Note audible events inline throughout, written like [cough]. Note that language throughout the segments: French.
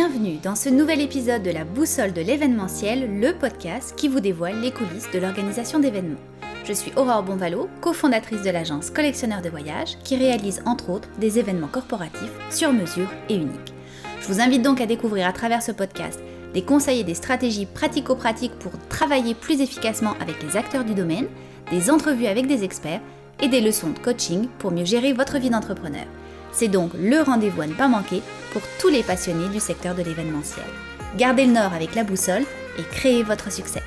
Bienvenue dans ce nouvel épisode de la Boussole de l'événementiel, le podcast qui vous dévoile les coulisses de l'organisation d'événements. Je suis Aurore Bonvalo, cofondatrice de l'agence Collectionneur de voyages, qui réalise entre autres des événements corporatifs sur mesure et uniques. Je vous invite donc à découvrir à travers ce podcast des conseils et des stratégies pratico-pratiques pour travailler plus efficacement avec les acteurs du domaine, des entrevues avec des experts et des leçons de coaching pour mieux gérer votre vie d'entrepreneur. C'est donc le rendez-vous à ne pas manquer pour tous les passionnés du secteur de l'événementiel. Gardez le nord avec la boussole et créez votre succès.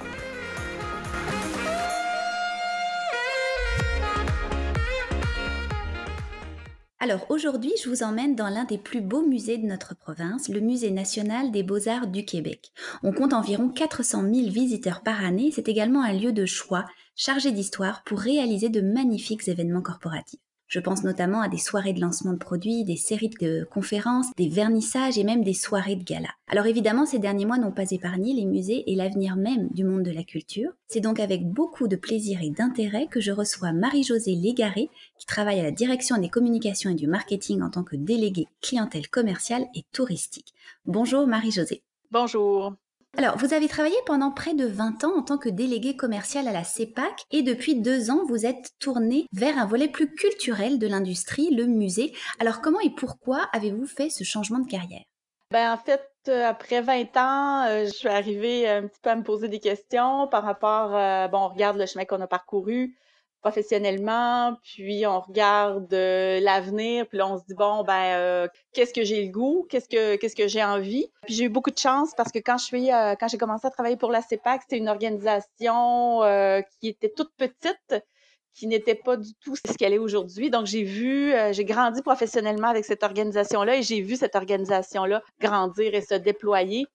Alors aujourd'hui, je vous emmène dans l'un des plus beaux musées de notre province, le Musée national des beaux-arts du Québec. On compte environ 400 000 visiteurs par année. C'est également un lieu de choix chargé d'histoire pour réaliser de magnifiques événements corporatifs. Je pense notamment à des soirées de lancement de produits, des séries de conférences, des vernissages et même des soirées de gala. Alors évidemment, ces derniers mois n'ont pas épargné les musées et l'avenir même du monde de la culture. C'est donc avec beaucoup de plaisir et d'intérêt que je reçois Marie-Josée Légaré, qui travaille à la direction des communications et du marketing en tant que déléguée clientèle commerciale et touristique. Bonjour Marie-Josée. Bonjour. Alors, vous avez travaillé pendant près de 20 ans en tant que délégué commercial à la CEPAC et depuis deux ans, vous êtes tourné vers un volet plus culturel de l'industrie, le musée. Alors, comment et pourquoi avez-vous fait ce changement de carrière? Ben, en fait, euh, après 20 ans, euh, je suis arrivée un petit peu à me poser des questions par rapport, euh, bon, on regarde le chemin qu'on a parcouru, professionnellement, puis on regarde euh, l'avenir, puis là on se dit bon ben euh, qu'est-ce que j'ai le goût, qu'est-ce que qu'est-ce que j'ai envie? Puis j'ai eu beaucoup de chance parce que quand je suis euh, quand j'ai commencé à travailler pour la CEPAC, c'était une organisation qui était toute petite, qui n'était pas du tout ce qu'elle est aujourd'hui. Donc j'ai vu j'ai grandi professionnellement avec cette organisation là et j'ai vu cette organisation là grandir et se déployer.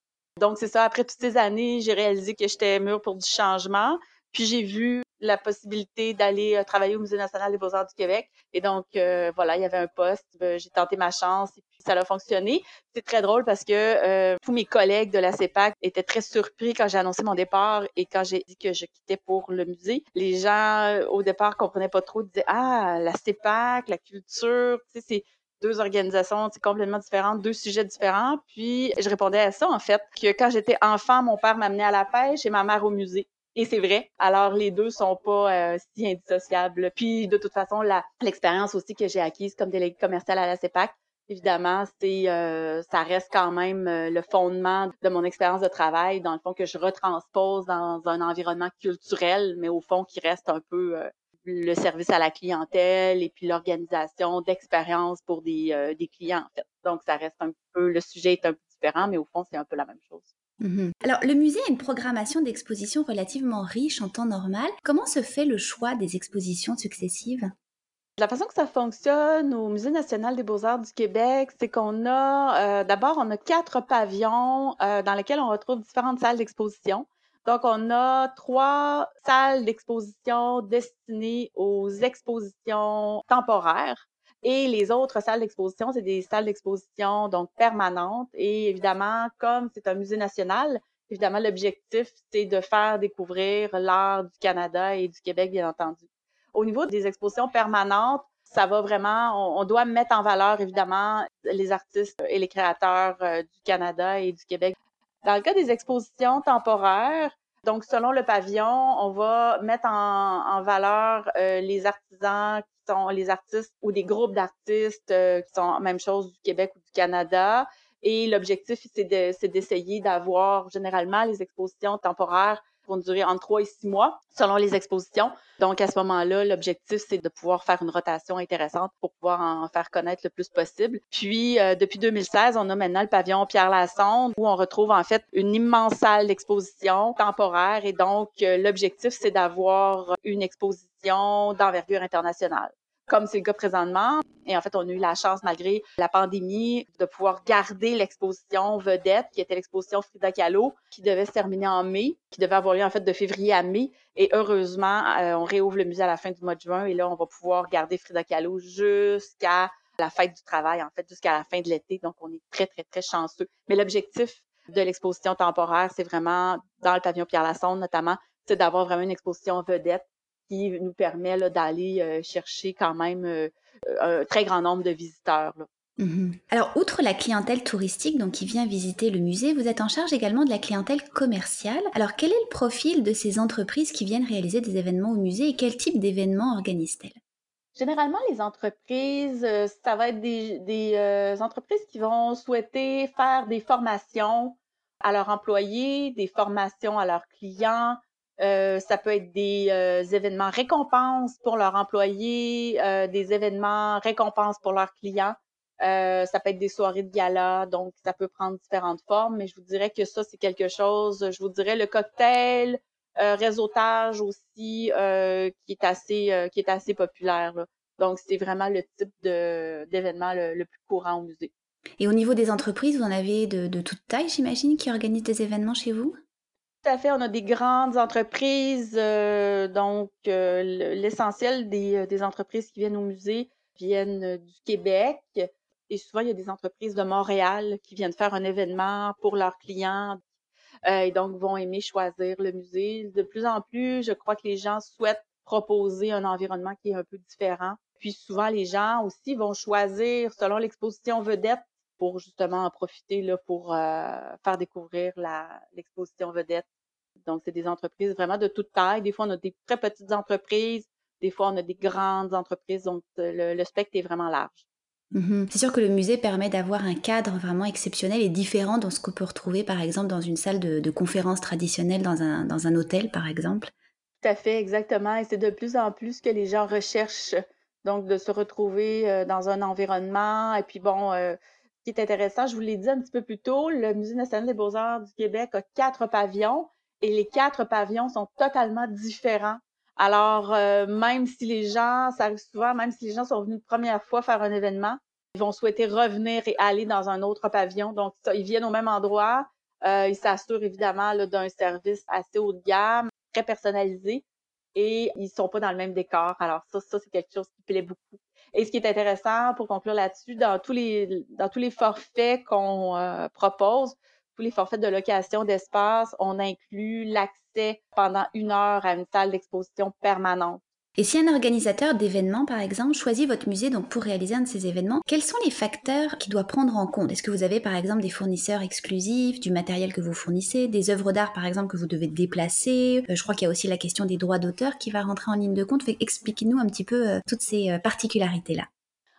Donc c'est ça après toutes ces années, j'ai réalisé que j'étais mûre pour du changement. Puis j'ai vu la possibilité d'aller euh, travailler au Musée national des beaux-arts du Québec. Et donc, euh, voilà, il y avait un poste. Ben, j'ai tenté ma chance et puis ça a fonctionné. C'est très drôle parce que euh, tous mes collègues de la CEPAC étaient très surpris quand j'ai annoncé mon départ et quand j'ai dit que je quittais pour le musée. Les gens, au départ, comprenaient pas trop, disaient « Ah, la CEPAC, la culture, tu sais, c'est deux organisations complètement différentes, deux sujets différents. Puis je répondais à ça, en fait, que quand j'étais enfant, mon père m'amenait à la pêche et ma mère au musée. Et c'est vrai. Alors, les deux sont pas euh, si indissociables. Puis, de toute façon, l'expérience aussi que j'ai acquise comme délégué commercial à la CEPAC, évidemment, c'est euh, ça reste quand même euh, le fondement de mon expérience de travail, dans le fond, que je retranspose dans un environnement culturel, mais au fond, qui reste un peu le service à la clientèle et puis l'organisation d'expérience pour des, des clients, en fait. Donc, ça reste un peu, le sujet est un peu différent, mais au fond, c'est un peu la même chose. Mmh Alors, le musée a une programmation d'expositions relativement riche en temps normal. Comment se fait le choix des expositions successives? La façon que ça fonctionne au Musée national des beaux-arts du Québec, c'est qu'on a, euh, d'abord, on a quatre pavillons euh, dans lesquels on retrouve différentes salles d'exposition. Donc, on a trois salles d'exposition destinées aux expositions temporaires. Et les autres salles d'exposition, c'est des salles d'exposition donc permanentes. Et évidemment, comme c'est un musée national, évidemment, l'objectif, c'est de faire découvrir l'art du Canada et du Québec, bien entendu. Au niveau des expositions permanentes, ça va vraiment, on, doit mettre en valeur, évidemment, les artistes et les créateurs euh, du Canada et du Québec. Dans le cas des expositions temporaires, donc, selon le pavillon, on va mettre en, valeur euh, les artisans sont les artistes ou des groupes d'artistes euh, qui sont même chose du Québec ou du Canada. Et l'objectif, c'est d'essayer d'avoir généralement les expositions temporaires vont durer entre trois et six mois selon les expositions. Donc, à ce moment-là, l'objectif, c'est de pouvoir faire une rotation intéressante pour pouvoir en faire connaître le plus possible. Puis, euh, depuis 2016, on a maintenant le pavillon Pierre Lassonde où on retrouve en fait une immense salle d'exposition temporaire. Et donc, euh, l'objectif, c'est d'avoir une exposition d'envergure internationale comme c'est le cas présentement. Et en fait, on a eu la chance, malgré la pandémie, de pouvoir garder l'exposition vedette, qui était l'exposition Frida Kahlo, qui devait se terminer en mai, qui devait avoir lieu en fait de février à mai. Et heureusement, euh, on réouvre le musée à la fin du mois de juin et là, on va pouvoir garder Frida Kahlo jusqu'à la fête du travail, en fait, jusqu'à la fin de l'été. Donc, on est très, très, très chanceux. Mais l'objectif de l'exposition temporaire, c'est vraiment, dans le pavillon Pierre-Lassonde notamment, c'est d'avoir vraiment une exposition vedette qui nous permet d'aller euh, chercher quand même euh, un très grand nombre de visiteurs. Mmh Alors, outre la clientèle touristique donc qui vient visiter le musée, vous êtes en charge également de la clientèle commerciale. Alors, quel est le profil de ces entreprises qui viennent réaliser des événements au musée et quel type d'événements organisent-elles? Généralement, les entreprises, ça va être des entreprises qui vont souhaiter faire des formations à leurs employés, des formations à leurs clients. Heu, ça peut être des, heu, événements récompenses pour leurs employés, heu, des événements récompenses pour leurs clients. Heu, ça peut être des soirées de gala, donc ça peut prendre différentes formes, mais je vous dirais que ça, c'est quelque chose je vous dirais le cocktail, heu, réseautage aussi, heu, qui est assez, qui est assez populaire, là. Donc c'est vraiment le type d'événement le le plus courant au musée. Et au niveau des entreprises, vous en avez de de toute taille, j'imagine, qui organisent des événements chez vous? Tout à fait, on a des grandes entreprises, heu, donc le l'essentiel des, heu, des entreprises qui viennent au musée viennent, heu, du Québec et souvent il y a des entreprises de Montréal qui viennent faire un événement pour leurs clients, heu et donc vont aimer choisir le musée. De plus en plus, je crois que les gens souhaitent proposer un environnement qui est un peu différent. Puis souvent, les gens aussi vont choisir selon l'exposition vedette pour justement en profiter là, pour, heu, faire découvrir l'exposition vedette. Donc, c'est des entreprises vraiment de toute taille. Des fois, on a des très petites entreprises, des fois, on a des grandes entreprises, donc heu, le le spectre est vraiment large. Mmh C'est sûr que le musée permet d'avoir un cadre vraiment exceptionnel et différent de ce qu'on peut retrouver, par exemple, dans une salle de de conférence traditionnelle dans un dans un hôtel, par exemple. Tout à fait, exactement et c'est de plus en plus que les gens recherchent, donc de se retrouver, heu, dans un environnement et puis bon, heu, ce qui est intéressant, je vous l'ai dit un petit peu plus tôt, le Musée national des beaux-arts du Québec a 4 pavillons et les 4 pavillons sont totalement différents. Alors, heu, même si les gens ça arrive souvent, même si les gens sont venus une première fois faire un événement, ils vont souhaiter revenir et aller dans un autre pavillon. Donc ça, ils viennent au même endroit, heu, ils s'assurent évidemment d'un service assez haut de gamme très personnalisés et ils sont pas dans le même décor. Alors ça, ça, c'est quelque chose qui plaît beaucoup. Et ce qui est intéressant pour conclure là-dessus, dans tous les dans tous les forfaits qu'on, heu, propose, tous les forfaits de location d'espace, on inclut l'accès pendant une heure à une salle d'exposition permanente. Et si un organisateur d'événements, par exemple, choisit votre musée donc pour réaliser un de ces événements, quels sont les facteurs qu'il doit prendre en compte? Est-ce que vous avez, par exemple, des fournisseurs exclusifs, du matériel que vous fournissez, des œuvres d'art, par exemple, que vous devez déplacer? Heu, je crois qu'il y a aussi la question des droits d'auteur qui va rentrer en ligne de compte. Expliquez-nous un petit peu, heu, toutes ces, heu, particularités-là.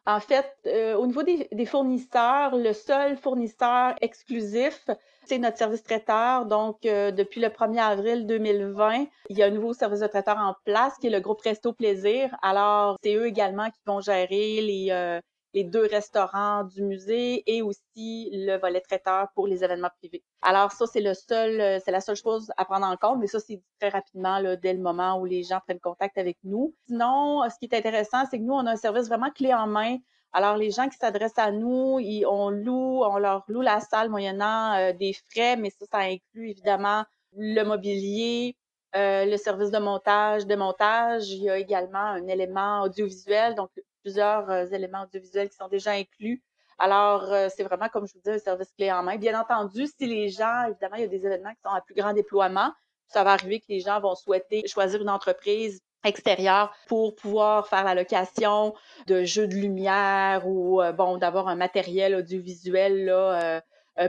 En fait, heu, au niveau des fournisseurs, le seul fournisseur exclusif, c'est notre service traiteur. Donc, heu, depuis le 1er avril 2020, il y a un nouveau service de traiteur en place qui est le groupe Resto Plaisir. Alors, c'est eux également qui vont gérer les, heu, les 2 restaurants du musée et aussi le volet traiteur pour les événements privés. Alors ça, c'est le seul, heu, c'est la seule chose à prendre en compte, mais ça, c'est très rapidement là, dès le moment où les gens prennent contact avec nous. Sinon, ce qui est intéressant, c'est que nous, on a un service vraiment clé en main. Alors les gens qui s'adressent à nous, ils on loue on leur loue la salle moyennant, heu, des frais, mais ça, ça inclut évidemment le mobilier, heu, le service de montage, démontage. Il y a également un élément audiovisuel, donc plusieurs, heu, éléments audiovisuels qui sont déjà inclus. Alors, heu, c'est vraiment, comme je vous dis, un service clé en main. Bien entendu, si les gens évidemment, il y a des événements qui sont à plus grand déploiement, ça va arriver que les gens vont souhaiter choisir une entreprise extérieure pour pouvoir faire la location de jeux de lumière ou, heu, bon, d'avoir un matériel audiovisuel là,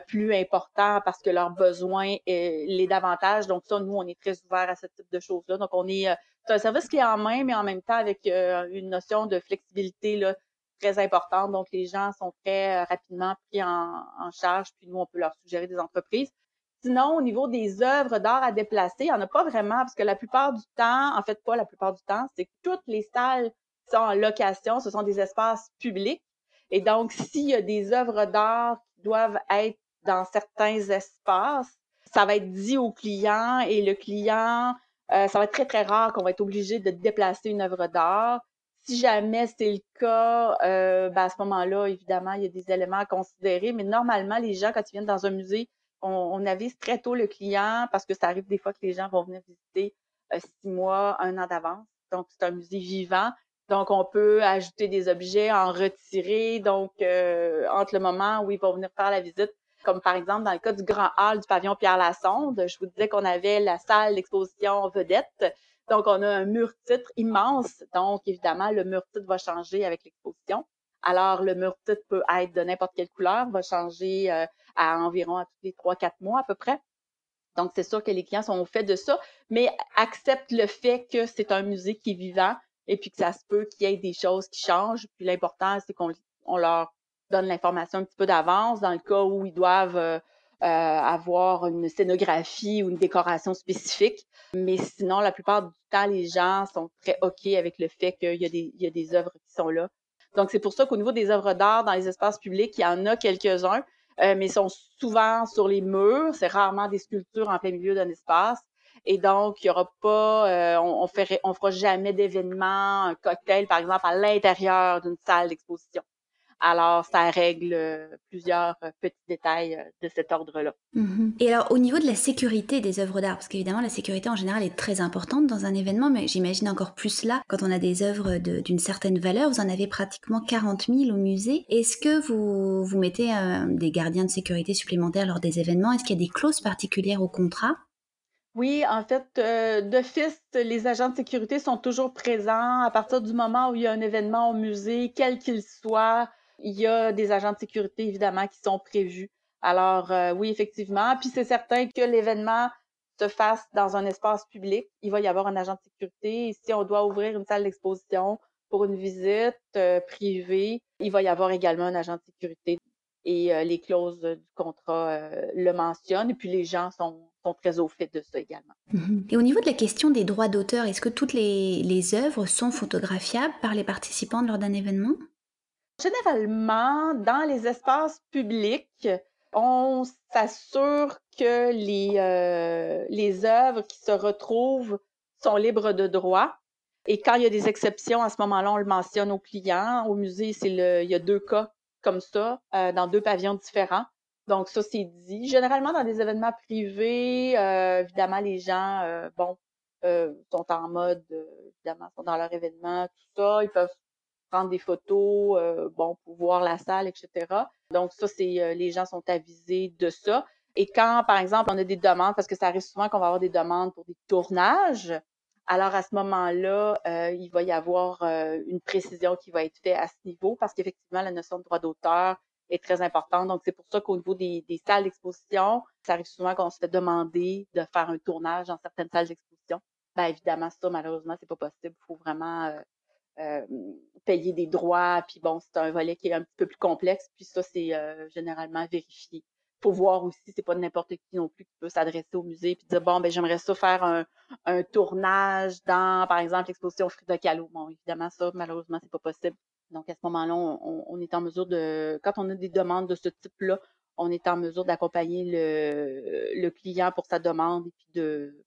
plus important parce que leur besoin, est l'est davantage. Donc ça, nous, on est très ouverts à ce type de choses-là. Donc on est, c'est un service clé en main, mais en même temps avec, heu, une notion de flexibilité là, très importante. Donc les gens sont très, heu, rapidement pris en charge, puis nous, on peut leur suggérer des entreprises. Sinon, au niveau des œuvres d'art à déplacer, il y en a pas vraiment parce que la plupart du temps, en fait, pas la plupart du temps, c'est que toutes les salles qui sont en location, ce sont des espaces publics et donc s'il y a des œuvres d'art qui doivent être dans certains espaces, ça va être dit au client et le client, heu, ça va être très, très rare qu'on va être obligé de déplacer une œuvre d'art. Si jamais c'est le cas, heu, ben, à ce moment-là, évidemment, il y a des éléments à considérer, mais normalement, les gens, quand ils viennent dans un musée, on on avise très tôt le client parce que ça arrive des fois que les gens vont venir visiter, heu, 6 mois, un an d'avance. Donc c'est un musée vivant. Donc on peut ajouter des objets, en retirer, donc heu, entre le moment où ils vont venir faire la visite, comme par exemple dans le cas du grand hall du pavillon Pierre Lassonde, je vous disais qu'on avait la salle d'exposition vedette. Donc on a un mur-titre immense, donc évidemment le mur-titre va changer avec l'exposition. Alors, le mur titre peut être de n'importe quelle couleur, va changer à environ à tous les 3-4 mois à peu près. Donc, c'est sûr que les clients sont au fait de ça, mais acceptent le fait que c'est un musée qui est vivant et puis que ça se peut qu'il y ait des choses qui changent. Puis l'important, c'est qu'on leur donne l'information un petit peu d'avance dans le cas où ils doivent euh, euh, avoir une scénographie ou une décoration spécifique. Mais sinon, la plupart du temps, les gens sont très OK avec le fait qu'il y, a des, y a des œuvres qui sont là. Donc, c'est pour ça qu'au niveau des œuvres d'art dans les espaces publics, il y en a quelques-uns, euh, mais ils sont souvent sur les murs. C'est rarement des sculptures en plein milieu d'un espace. Et donc, il y aura pas, euh, on, on, ferait, on fera jamais d'événement, un cocktail, par exemple, à l'intérieur d'une salle d'exposition. Alors, ça règle euh, plusieurs euh, petits détails euh, de cet ordre-là. Mmh Et alors, au niveau de la sécurité des œuvres d'art, parce qu'évidemment, la sécurité en général est très importante dans un événement, mais j'imagine encore plus là, quand on a des œuvres d'une certaine valeur, vous en avez pratiquement 40 000 au musée. Est-ce que vous, vous mettez des gardiens de sécurité supplémentaires lors des événements? Est-ce qu'il y a des clauses particulières au contrat? Oui, en fait, euh, d'office, les agents de sécurité sont toujours présents à partir du moment où il y a un événement au musée, quel qu'il soit. Il y a des agents de sécurité, évidemment, qui sont prévus. Alors, euh, oui, effectivement. Puis c'est certain que l'événement se fasse dans un espace public. Il va y avoir un agent de sécurité. Si on doit ouvrir une salle d'exposition pour une visite euh, privée, il va y avoir également un agent de sécurité. Et euh, les clauses du contrat le mentionnent. Et puis les gens sont, sont très au fait de ça également. Et au niveau de la question des droits d'auteur, est-ce que toutes les, les œuvres sont photographiables par les participants lors d'un événement? Généralement, dans les espaces publics, on s'assure que les, euh, les œuvres qui se retrouvent sont libres de droit. Et quand il y a des exceptions, à ce moment-là, on le mentionne aux clients. Au musée, c'est le, il y a deux cas comme ça, euh, dans deux pavillons différents. Donc, ça, c'est dit. Généralement, dans des événements privés, euh, évidemment, les gens, euh, bon, euh, sont en mode, évidemment, sont dans leur événement, tout ça. Ils peuvent prendre des photos, euh, bon, pour voir la salle, etc. Donc ça, c'est euh, les gens sont avisés de ça. Et quand, par exemple, on a des demandes, parce que ça arrive souvent qu'on va avoir des demandes pour des tournages, alors à ce moment-là, euh, il va y avoir une précision qui va être faite à ce niveau, parce qu'effectivement, la notion de droit d'auteur est très importante. Donc c'est pour ça qu'au niveau des, des salles d'exposition, ça arrive souvent qu'on se fait demander de faire un tournage dans certaines salles d'exposition. Ben évidemment, ça, malheureusement, c'est pas possible. Il faut vraiment payer des droits, puis bon, c'est un volet qui est un petit peu plus complexe, puis ça, c'est euh, généralement vérifié. Faut voir aussi, c'est pas n'importe qui non plus qui peut s'adresser au musée puis dire bon ben j'aimerais ça faire un, un, tournage dans par exemple l'exposition Frida Kahlo. Bon évidemment ça malheureusement c'est pas possible. Donc à ce moment-là on, on, est en mesure de quand on a des demandes de ce type-là, on est en mesure d'accompagner le, le client pour sa demande et puis de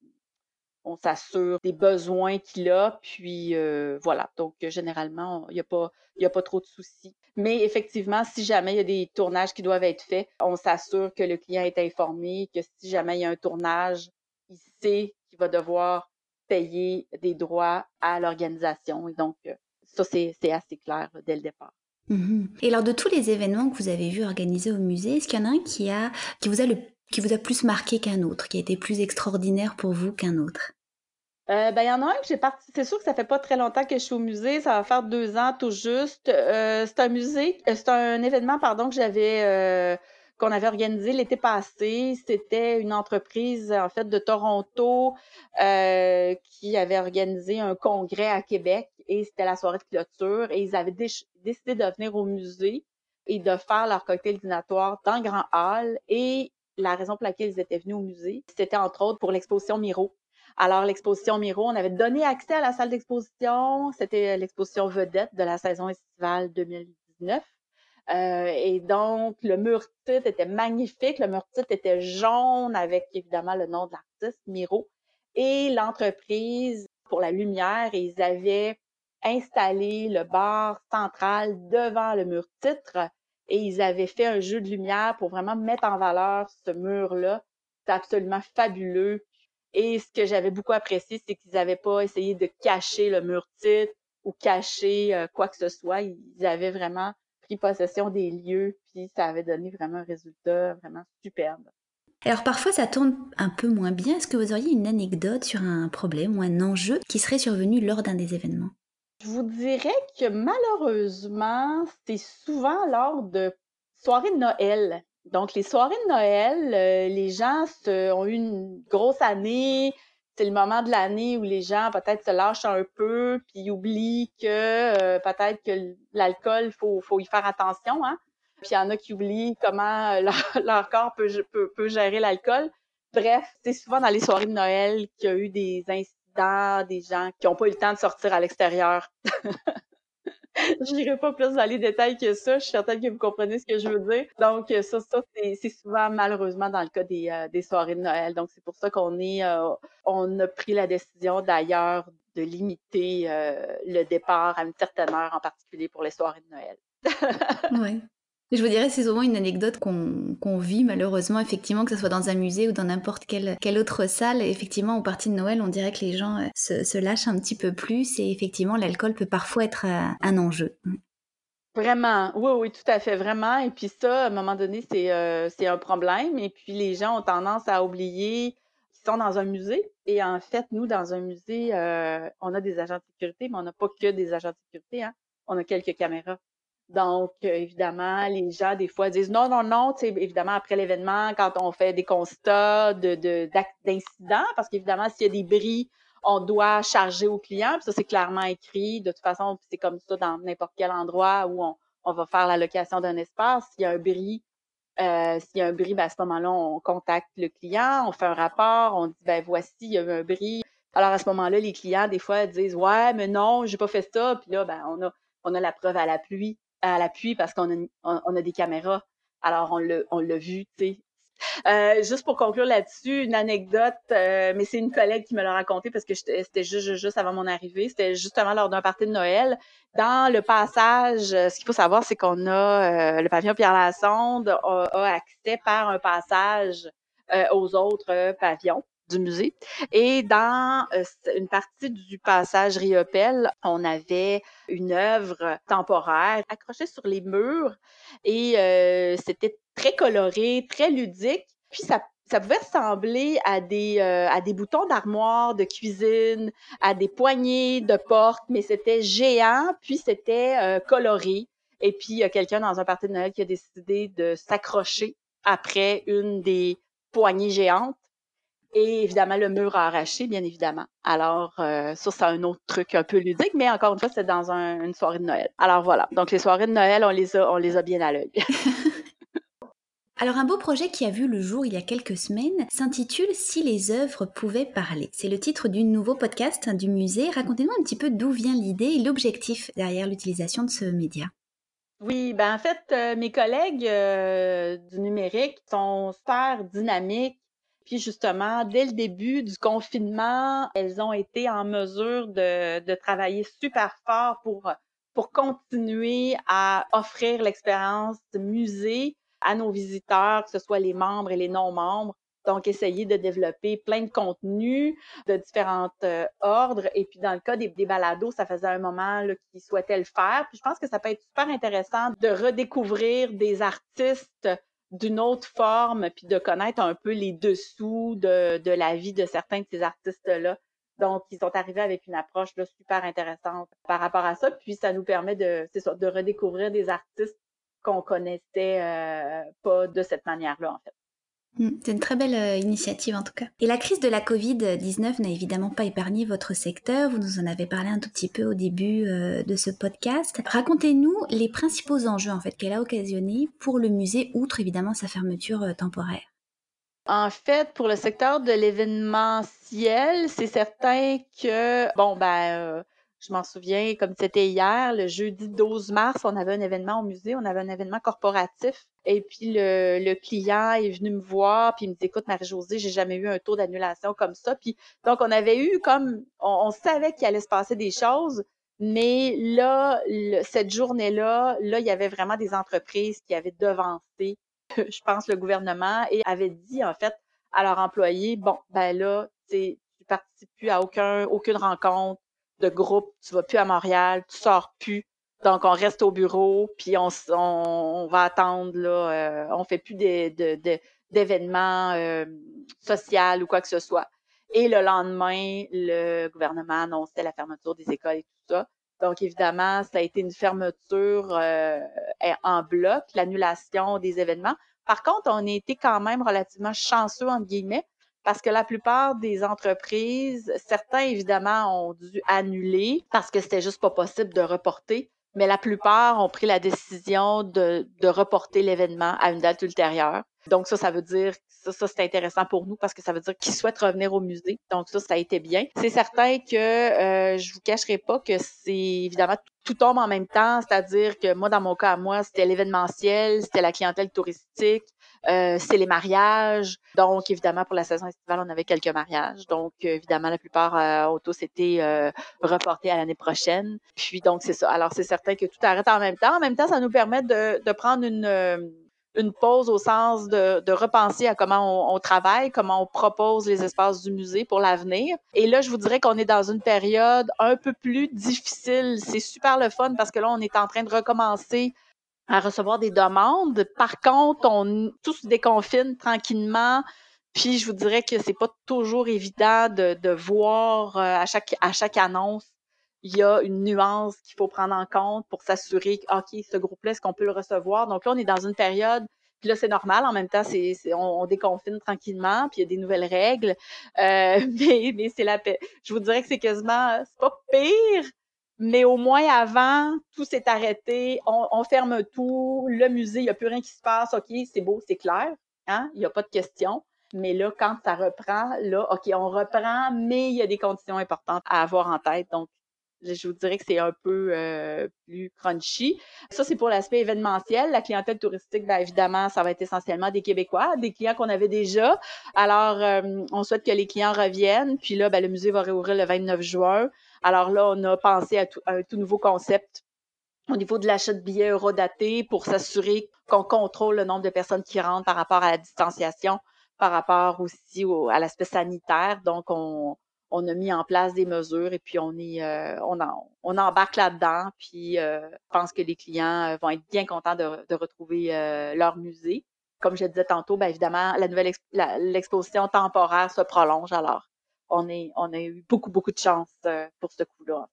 on s'assure des besoins qu'il a, puis voilà. Donc, généralement, il n'y a, pas, a pas trop de soucis. Mais effectivement, si jamais il y a des tournages qui doivent être faits, on s'assure que le client est informé, que si jamais il y a un tournage, il sait qu'il va devoir payer des droits à l'organisation. Et donc, ça, c'est assez clair dès le départ. Mm-hmm. Et lors de tous les événements que vous avez vus organisés au musée, est-ce qu'il y en a un qui, a, qui vous a le qui vous a plus marqué qu'un autre, qui a été plus extraordinaire pour vous qu'un autre? Euh, ben, il y en a un que j'ai parti. C'est sûr que ça fait pas très longtemps que je suis au musée. Ça va faire deux ans tout juste. Euh, c'est un musée, euh, c'est un événement, pardon, que j'avais, qu'on avait organisé l'été passé. C'était une entreprise, en fait, de Toronto, qui avait organisé un congrès à Québec et c'était la soirée de clôture et ils avaient décidé de venir au musée et de faire leur cocktail dînatoire dans le Grand Hall et la raison pour laquelle ils étaient venus au musée, c'était entre autres pour l'exposition Miro. Alors, l'exposition Miro, on avait donné accès à la salle d'exposition. C'était l'exposition vedette de la saison estivale 2019. Euh, et donc, le mur titre était magnifique. Le mur titre était jaune avec évidemment le nom de l'artiste, Miro. Et l'entreprise pour la lumière, ils avaient installé le bar central devant le mur titre et ils avaient fait un jeu de lumière pour vraiment mettre en valeur ce mur-là. C'est absolument fabuleux. Et ce que j'avais beaucoup apprécié, c'est qu'ils n'avaient pas essayé de cacher le mur titre ou cacher euh, quoi que ce soit. Ils avaient vraiment pris possession des lieux, puis ça avait donné vraiment un résultat vraiment superbe. Alors parfois ça tourne un peu moins bien. Est-ce que vous auriez une anecdote sur un problème ou un enjeu qui serait survenu lors d'un des événements? Je vous dirais que malheureusement, c'est souvent lors de soirées de Noël. Donc, les soirées de Noël, euh, les gens ont eu une grosse année. C'est le moment de l'année où les gens peut-être se lâchent un peu, puis oublient que euh, peut-être que l'alcool, faut, faut y faire attention. Hein? Puis il y en a qui oublient comment euh, [laughs] leur, corps peut, peut, peut gérer l'alcool. Bref, c'est souvent dans les soirées de Noël qu'il y a eu des incidents, des gens qui n'ont pas eu le temps de sortir à l'extérieur. [laughs] Je n'irai pas plus dans les détails que ça. Je suis certaine que vous comprenez ce que je veux dire. Donc, ça, ça c'est souvent malheureusement dans le cas des, euh, des soirées de Noël. Donc, c'est pour ça qu'on est, euh, a pris la décision d'ailleurs de limiter euh, le départ à une certaine heure, en particulier pour les soirées de Noël. oui. Je vous dirais, c'est souvent une anecdote qu'on vit malheureusement, effectivement, que ce soit dans un musée ou dans n'importe quelle, autre salle. Effectivement, aux parties de Noël, on dirait que les gens euh, se, lâchent un petit peu plus et effectivement, l'alcool peut parfois être euh, un enjeu. Vraiment, oui, oui, tout à fait, vraiment. Et puis ça, à un moment donné, c'est euh, un problème. Et puis les gens ont tendance à oublier qu'ils sont dans un musée. Et en fait, nous, dans un musée, on a des agents de sécurité, mais on n'a pas que des agents de sécurité. Hein? On a quelques caméras. Donc, euh, évidemment, les gens, des fois, disent non, non, non, tu sais, évidemment, après l'événement, quand on fait des constats de, d'incidents, parce qu'évidemment, s'il y a des bris, on doit charger au client, puis ça, c'est clairement écrit. De toute façon, c'est comme ça dans n'importe quel endroit où on, on va faire la location d'un espace. S'il y a un bris, euh, s'il y a un bris, ben, à ce moment-là, on contacte le client, on fait un rapport, on dit, ben voici, il y a eu un bris. Alors, à ce moment-là, les clients, des fois, disent, ouais, mais non, j'ai pas fait ça. Puis là, ben, on a, on a la preuve à la pluie à l'appui parce qu'on a, on, a des caméras. Alors, on l'a, on vu, tu sais. Euh, juste pour conclure là-dessus, une anecdote, euh, mais c'est une collègue qui me l'a raconté parce que c'était juste, juste avant mon arrivée. C'était justement lors d'un party de Noël. Dans le passage, ce qu'il faut savoir, c'est qu'on a euh, le pavillon Pierre Lassonde a, a accès par un passage aux autres pavillons du musée. Et dans euh, une partie du passage Riopel, on avait une œuvre temporaire accrochée sur les murs et euh, c'était très coloré, très ludique. Puis ça ça pouvait ressembler à des, euh, à des boutons d'armoire, de cuisine, à des poignées de porte, mais c'était géant, puis c'était coloré. Et puis, il y a quelqu'un dans un party de Noël qui a décidé de s'accrocher après une des poignées géantes et évidemment, le mur a arraché, bien évidemment. Alors, euh, ça, c'est un autre truc un peu ludique, mais encore une fois, c'est dans une soirée de Noël. Alors voilà. Donc, les soirées de Noël, on les a, on les a bien à l'œil. [laughs] Alors un beau projet qui a vu le jour il y a quelques semaines s'intitule Si les œuvres pouvaient parler. C'est le titre du nouveau podcast du musée. Racontez-nous un petit peu d'où vient l'idée et l'objectif derrière l'utilisation de ce média. Oui, ben en fait, euh, mes collègues euh, du numérique sont super dynamiques puis justement, dès le début du confinement, elles ont été en mesure de, travailler super fort pour, continuer à offrir l'expérience musée à nos visiteurs, que ce soit les membres et les non-membres. Donc, essayer de développer plein de contenus de différents euh, ordres. Et puis, dans le cas des, des balados, ça faisait un moment qu'ils souhaitaient le faire. Puis, je pense que ça peut être super intéressant de redécouvrir des artistes d'une autre forme, puis de connaître un peu les dessous de, de la vie de certains de ces artistes-là. Donc, ils sont arrivés avec une approche là, super intéressante par rapport à ça. Puis, ça nous permet de, ça, de redécouvrir des artistes qu'on connaissait euh, pas de cette manière-là, en fait. Mm, c'est une très belle euh, initiative en tout cas. Et la crise de la Covid-19 n'a évidemment pas épargné votre secteur. Vous nous en avez parlé un tout petit peu au début euh, de ce podcast. Racontez-nous les principaux enjeux en fait qu'elle a occasionnés pour le musée, outre évidemment sa fermeture euh, temporaire. En fait, pour le secteur de l'événementiel, c'est certain que, bon, ben, je m'en souviens comme c'était hier, le jeudi 12 mars, on avait un événement au musée, on avait un événement corporatif. Et puis le, le client est venu me voir, puis il me dit Écoute, Marie-Josée, j'ai jamais eu un taux d'annulation comme ça. Puis donc, on avait eu comme on, savait qu'il allait se passer des choses, mais là, cette journée-là, là, il y avait vraiment des entreprises qui avaient devancé, [laughs] je pense, le gouvernement et avaient dit en fait à leurs employés Bon, ben là, tu participes plus à aucun, aucune rencontre de groupe, tu vas plus à Montréal, tu sors plus. Donc, on reste au bureau, puis on, on, va attendre, là, euh, on fait plus d'événements euh, sociaux ou quoi que ce soit. Et le lendemain, le gouvernement annonçait la fermeture des écoles et tout ça. Donc, évidemment, ça a été une fermeture euh, en bloc, l'annulation des événements. Par contre, on a été quand même relativement chanceux, entre guillemets, parce que la plupart des entreprises, certains évidemment ont dû annuler parce que c'était juste pas possible de reporter, mais la plupart ont pris la décision de, de reporter l'événement à une date ultérieure. Donc ça, ça veut dire ça, ça c'est intéressant pour nous parce que ça veut dire qu'ils souhaitent revenir au musée. Donc ça, ça a été bien. C'est certain que euh, je vous cacherai pas que c'est évidemment tout tombe en même temps, c'est-à-dire que moi, dans mon cas à moi, c'était l'événementiel, c'était la clientèle touristique, euh, c'est les mariages. Donc, évidemment, pour la saison estivale, on avait quelques mariages. Donc, évidemment, la plupart euh, ont tous été euh, reportés à l'année prochaine. Puis, donc, c'est ça. Alors, c'est certain que tout arrête en même temps. En même temps, ça nous permet de, de prendre une, euh, une pause au sens de, de repenser à comment on, on, travaille, comment on propose les espaces du musée pour l'avenir. Et là, je vous dirais qu'on est dans une période un peu plus difficile. C'est super le fun parce que là, on est en train de recommencer à recevoir des demandes. Par contre, on tout se déconfine tranquillement. Puis je vous dirais que c'est pas toujours évident de, de voir euh, à chaque à chaque annonce il y a une nuance qu'il faut prendre en compte pour s'assurer que, OK, ce groupe-là, est-ce qu'on peut le recevoir? Donc là, on est dans une période, puis là, c'est normal, en même temps, c'est, on, on, déconfine tranquillement, puis il y a des nouvelles règles. Euh, [laughs] mais mais c'est la. Je vous dirais que c'est quasiment, c'est pas pire, mais au moins avant, tout s'est arrêté, on, on, ferme tout, le musée, il n'y a plus rien qui se passe, OK, c'est beau, c'est clair, hein? il n'y a pas de questions. Mais là, quand ça reprend, là, OK, on reprend, mais il y a des conditions importantes à avoir en tête. Donc, je vous dirais que c'est un peu euh, plus crunchy. Ça, c'est pour l'aspect événementiel. La clientèle touristique, bien évidemment, ça va être essentiellement des Québécois, des clients qu'on avait déjà. Alors, euh, on souhaite que les clients reviennent. Puis là, ben, le musée va réouvrir le 29 juin. Alors là, on a pensé à, tout, un tout nouveau concept au niveau de l'achat de billets eurodatés pour s'assurer qu'on contrôle le nombre de personnes qui rentrent par rapport à la distanciation, par rapport aussi au, à l'aspect sanitaire. Donc, on, on a mis en place des mesures et puis on est euh, on, en, on embarque là-dedans. Puis euh, je pense que les clients euh, vont être bien contents de, de retrouver euh, leur musée. Comme je disais tantôt, bien évidemment, la nouvelle l'exposition temporaire se prolonge. Alors, on a eu beaucoup, beaucoup de chance euh, pour ce coup-là.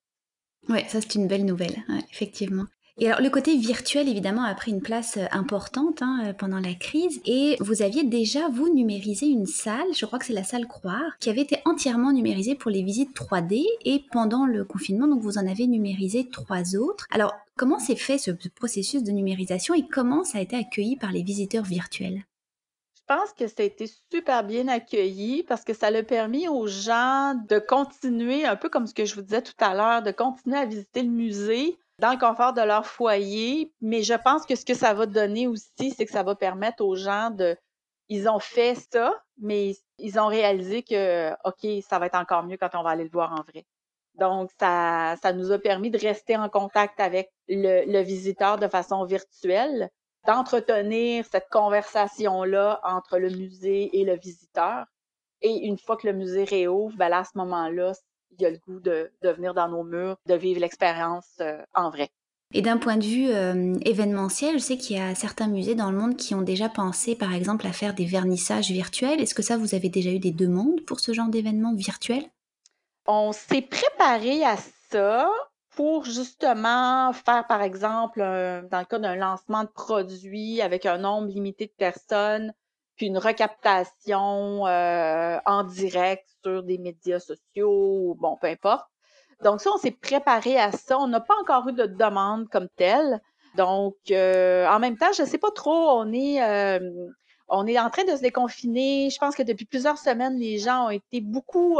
Oui, ça c'est une belle nouvelle, effectivement. Et alors, le côté virtuel, évidemment, a pris une place euh, importante hein, euh, pendant la crise. Et vous aviez déjà, vous, numérisé une salle, je crois que c'est la salle Croire, qui avait été entièrement numérisée pour les visites 3D. Et pendant le confinement, donc, vous en avez numérisé trois autres. Alors, comment s'est fait ce processus de numérisation et comment ça a été accueilli par les visiteurs virtuels? Pense que ça a été super bien accueilli parce que ça a permis aux gens de continuer, un peu comme ce que je vous disais tout à l'heure, de continuer à visiter le musée dans le confort de leur foyer. Mais je pense que ce que ça va donner aussi, c'est que ça va permettre aux gens de. Ils ont fait ça, mais ils ont réalisé que, OK, ça va être encore mieux quand on va aller le voir en vrai. Donc, ça, ça nous a permis de rester en contact avec le visiteur de façon virtuelle, d'entretenir cette conversation-là entre le musée et le visiteur. Et une fois que le musée réouvre, ben là, à ce moment-là, il y a le goût de, de venir dans nos murs, de vivre l'expérience euh, en vrai. Et d'un point de vue euh, événementiel, je sais qu'il y a certains musées dans le monde qui ont déjà pensé, par exemple, à faire des vernissages virtuels. Est-ce que ça, vous avez déjà eu des demandes pour ce genre d'événement virtuel? On s'est préparé à ça pour justement faire, par exemple, dans le cas d'un lancement de produit avec un nombre limité de personnes, puis une recaptation euh, en direct sur des médias sociaux, bon, peu importe. Donc ça, on s'est préparé à ça. On n'a pas encore eu de demande comme telle. Donc, euh, en même temps, je ne sais pas trop, on est, euh, on est en train de se déconfiner. Je pense que depuis plusieurs semaines, les gens ont été beaucoup,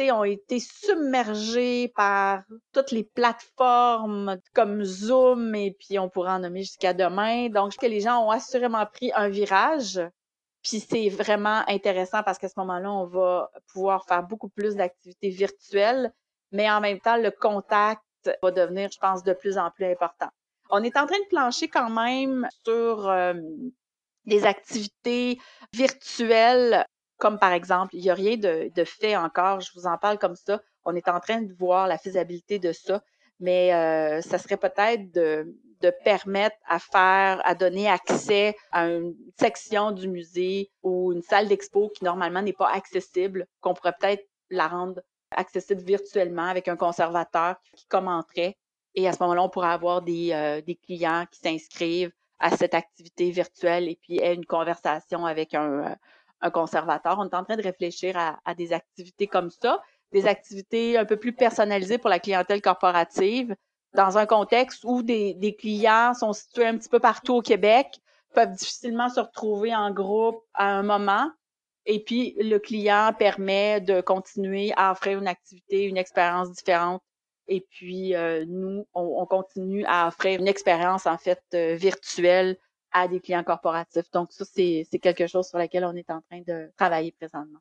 ont été submergés par toutes les plateformes comme Zoom et puis on pourra en nommer jusqu'à demain. Donc, que les gens ont assurément pris un virage puis c'est vraiment intéressant parce qu'à ce moment-là, on va pouvoir faire beaucoup plus d'activités virtuelles, mais en même temps, le contact va devenir, je pense, de plus en plus important. On est en train de plancher quand même sur euh, des activités virtuelles, comme par exemple, il n'y a rien de, de, fait encore, je vous en parle comme ça. On est en train de voir la faisabilité de ça, mais euh, ça serait peut-être de de permettre à faire, à donner accès à une section du musée ou une salle d'expo qui normalement n'est pas accessible, qu'on pourrait peut-être la rendre accessible virtuellement avec un conservateur qui commenterait. Et à ce moment-là, on pourrait avoir des, euh, des clients qui s'inscrivent à cette activité virtuelle et puis aient une conversation avec un, euh, un conservateur. On est en train de réfléchir à, à, des activités comme ça, des activités un peu plus personnalisées pour la clientèle corporative, dans un contexte où des, des clients sont situés un petit peu partout au Québec, peuvent difficilement se retrouver en groupe à un moment. Et puis, le client permet de continuer à offrir une activité, une expérience différente. Et puis, euh, nous, on, continue à offrir une expérience, en fait, euh, virtuelle à des clients corporatifs. Donc, ça, c'est quelque chose sur lequel on est en train de travailler présentement.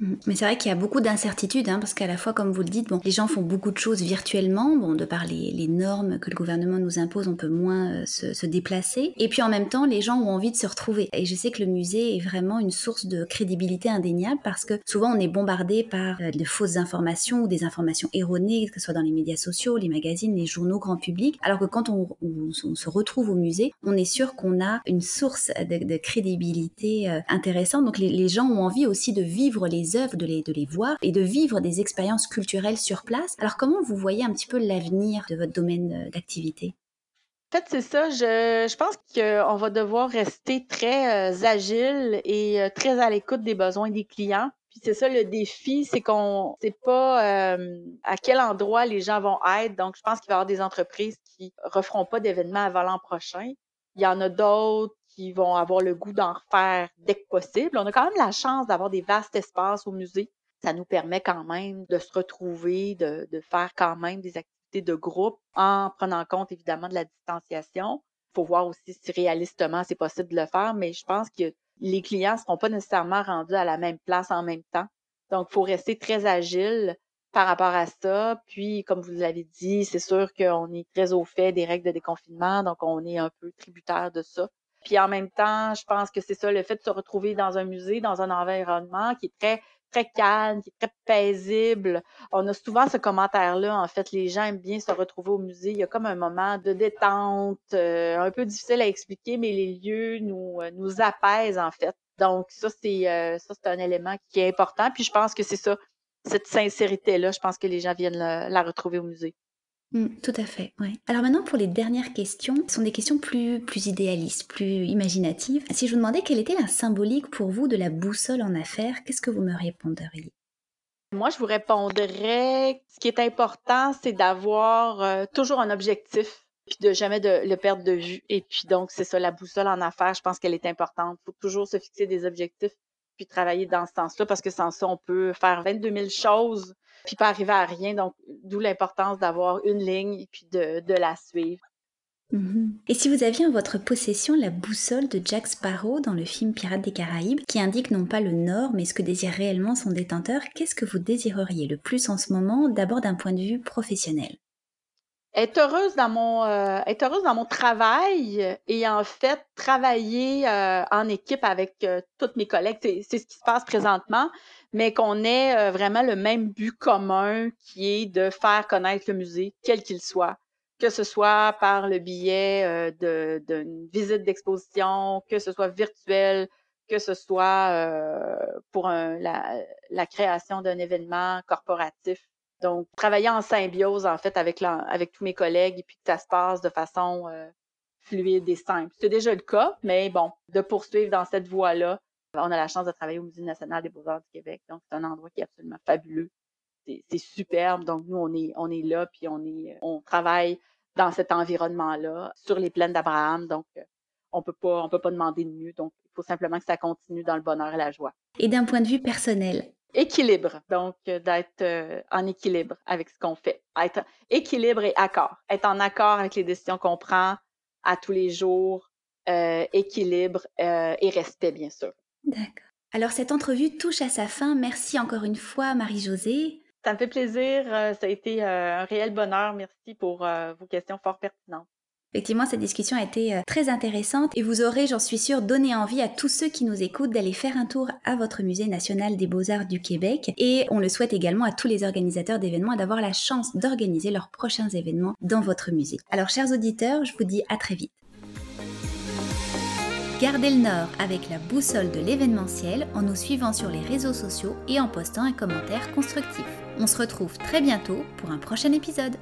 Mm. Mais c'est vrai qu'il y a beaucoup d'incertitudes, hein, parce qu'à la fois, comme vous le dites, bon, les gens font beaucoup de choses virtuellement, bon, de par les, normes que le gouvernement nous impose, on peut moins euh, se, déplacer. Et puis en même temps, les gens ont envie de se retrouver. Et je sais que le musée est vraiment une source de crédibilité indéniable, parce que souvent on est bombardé par euh, de fausses informations ou des informations erronées, que ce soit dans les médias sociaux, les magazines, les journaux grand public. Alors que quand on, se retrouve au musée, on est sûr qu'on a une source de, crédibilité euh, intéressante. Donc les gens ont envie aussi de vivre les œuvres, de les, de les voir et de vivre des expériences culturelles sur place. Alors comment vous voyez un petit peu l'avenir de votre domaine euh, d'activité? En fait, c'est ça. Je, je pense qu'on va devoir rester très euh, agile et euh, très à l'écoute des besoins des clients. Puis c'est ça le défi, c'est qu'on ne sait pas à quel endroit les gens vont être. Donc, je pense qu'il va y avoir des entreprises qui ne referont pas d'événements avant l'an prochain. Il y en a d'autres qui vont avoir le goût d'en refaire dès que possible. On a quand même la chance d'avoir des vastes espaces au musée. Ça nous permet quand même de se retrouver, de, de faire quand même des activités de groupe en prenant compte évidemment de la distanciation. Il faut voir aussi si réalistement c'est possible de le faire, mais je pense que les clients ne seront pas nécessairement rendus à la même place en même temps. Donc, il faut rester très agile par rapport à ça. Puis, comme vous l'avez dit, c'est sûr qu'on est très au fait des règles de déconfinement, donc on est un peu tributaire de ça. Puis en même temps, je pense que c'est ça, le fait de se retrouver dans un musée, dans un environnement qui est très très calme, qui est très paisible. On a souvent ce commentaire-là. En fait, les gens aiment bien se retrouver au musée. Il y a comme un moment de détente, euh, un peu difficile à expliquer, mais les lieux nous, euh, nous apaisent, en fait. Donc, ça, c'est euh, ça, c'est un élément qui est important. Puis je pense que c'est ça, cette sincérité-là, je pense que les gens viennent la retrouver au musée. Mmh, tout à fait, ouais. Alors maintenant pour les dernières questions, ce sont des questions plus, plus idéalistes, plus imaginatives. Si je vous demandais quelle était la symbolique pour vous de la boussole en affaires, qu'est-ce que vous me répondriez? Moi, je vous répondrais, ce qui est important, c'est d'avoir euh, toujours un objectif, puis de jamais le perdre de vue. Et puis donc, c'est ça, la boussole en affaires, je pense qu'elle est importante. Il faut toujours se fixer des objectifs, puis travailler dans ce sens-là, parce que sans ça, on peut faire 22 000 choses puis pas arriver à rien. Donc, d'où l'importance d'avoir une ligne et puis de, la suivre. Mm-hmm. Et si vous aviez en votre possession la boussole de Jack Sparrow dans le film Pirates des Caraïbes, qui indique non pas le nord, mais ce que désire réellement son détenteur, qu'est-ce que vous désireriez le plus en ce moment, d'abord d'un point de vue professionnel? Être heureuse dans mon euh, être heureuse dans mon travail et en fait travailler euh, en équipe avec euh, toutes mes collègues c'est ce qui se passe présentement mais qu'on ait euh, vraiment le même but commun qui est de faire connaître le musée, quel qu'il soit, que ce soit par le biais euh, d'une visite d'exposition, que ce soit virtuel, que ce soit euh, pour la, la, création d'un événement corporatif. Donc, travailler en symbiose, en fait, avec, avec tous mes collègues et puis que ça se passe de façon fluide et simple. C'est déjà le cas, mais bon, de poursuivre dans cette voie-là, on a la chance de travailler au Musée national des beaux-arts du Québec, donc c'est un endroit qui est absolument fabuleux. C'est superbe, donc nous, on est, on est là, puis on, est, on travaille dans cet environnement-là, sur les plaines d'Abraham, donc euh, on peut pas, on peut pas demander de mieux, donc il faut simplement que ça continue dans le bonheur et la joie. Et d'un point de vue personnel, équilibre, donc euh, d'être euh, en équilibre avec ce qu'on fait, être équilibre et accord, être en accord avec les décisions qu'on prend à tous les jours, équilibre et respect bien sûr. D'accord. Alors cette entrevue touche à sa fin. Merci encore une fois, Marie-Josée. Ça me fait plaisir. Euh, ça a été euh, un réel bonheur. Merci pour euh, vos questions fort pertinentes. Effectivement, cette discussion a été très intéressante et vous aurez, j'en suis sûre, donné envie à tous ceux qui nous écoutent d'aller faire un tour à votre musée national des beaux-arts du Québec. Et on le souhaite également à tous les organisateurs d'événements d'avoir la chance d'organiser leurs prochains événements dans votre musée. Alors, chers auditeurs, je vous dis à très vite. Gardez le nord avec la boussole de l'événementiel en nous suivant sur les réseaux sociaux et en postant un commentaire constructif. On se retrouve très bientôt pour un prochain épisode.